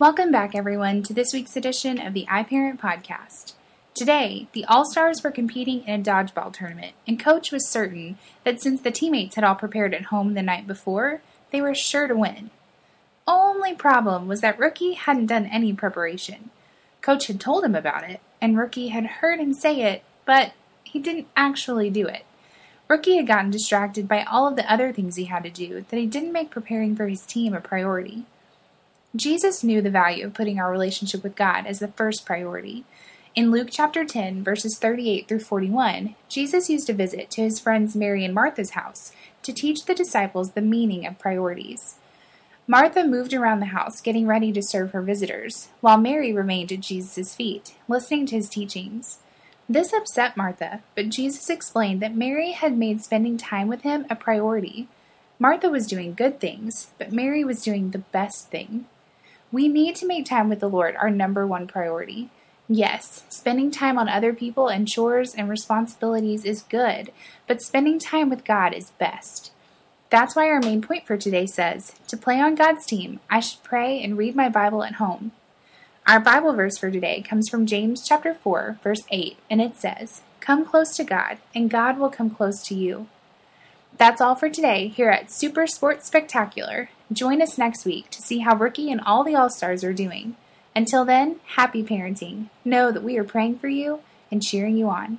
Welcome back, everyone, to this week's edition of the iParent Podcast. Today, the All Stars were competing in a dodgeball tournament, and Coach was certain that since the teammates had all prepared at home the night before, they were sure to win. Only problem was that Rookie hadn't done any preparation. Coach had told him about it, and Rookie had heard him say it, but he didn't actually do it. Rookie had gotten distracted by all of the other things he had to do that he didn't make preparing for his team a priority. Jesus knew the value of putting our relationship with God as the first priority. In Luke chapter 10, verses 38 through 41, Jesus used a visit to his friends Mary and Martha's house to teach the disciples the meaning of priorities. Martha moved around the house getting ready to serve her visitors, while Mary remained at Jesus' feet, listening to his teachings. This upset Martha, but Jesus explained that Mary had made spending time with him a priority. Martha was doing good things, but Mary was doing the best thing. We need to make time with the Lord our number one priority. Yes, spending time on other people and chores and responsibilities is good, but spending time with God is best. That's why our main point for today says to play on God's team, I should pray and read my Bible at home. Our Bible verse for today comes from James chapter 4, verse 8, and it says, Come close to God, and God will come close to you. That's all for today here at Super Sports Spectacular. Join us next week to see how Rookie and all the All Stars are doing. Until then, happy parenting. Know that we are praying for you and cheering you on.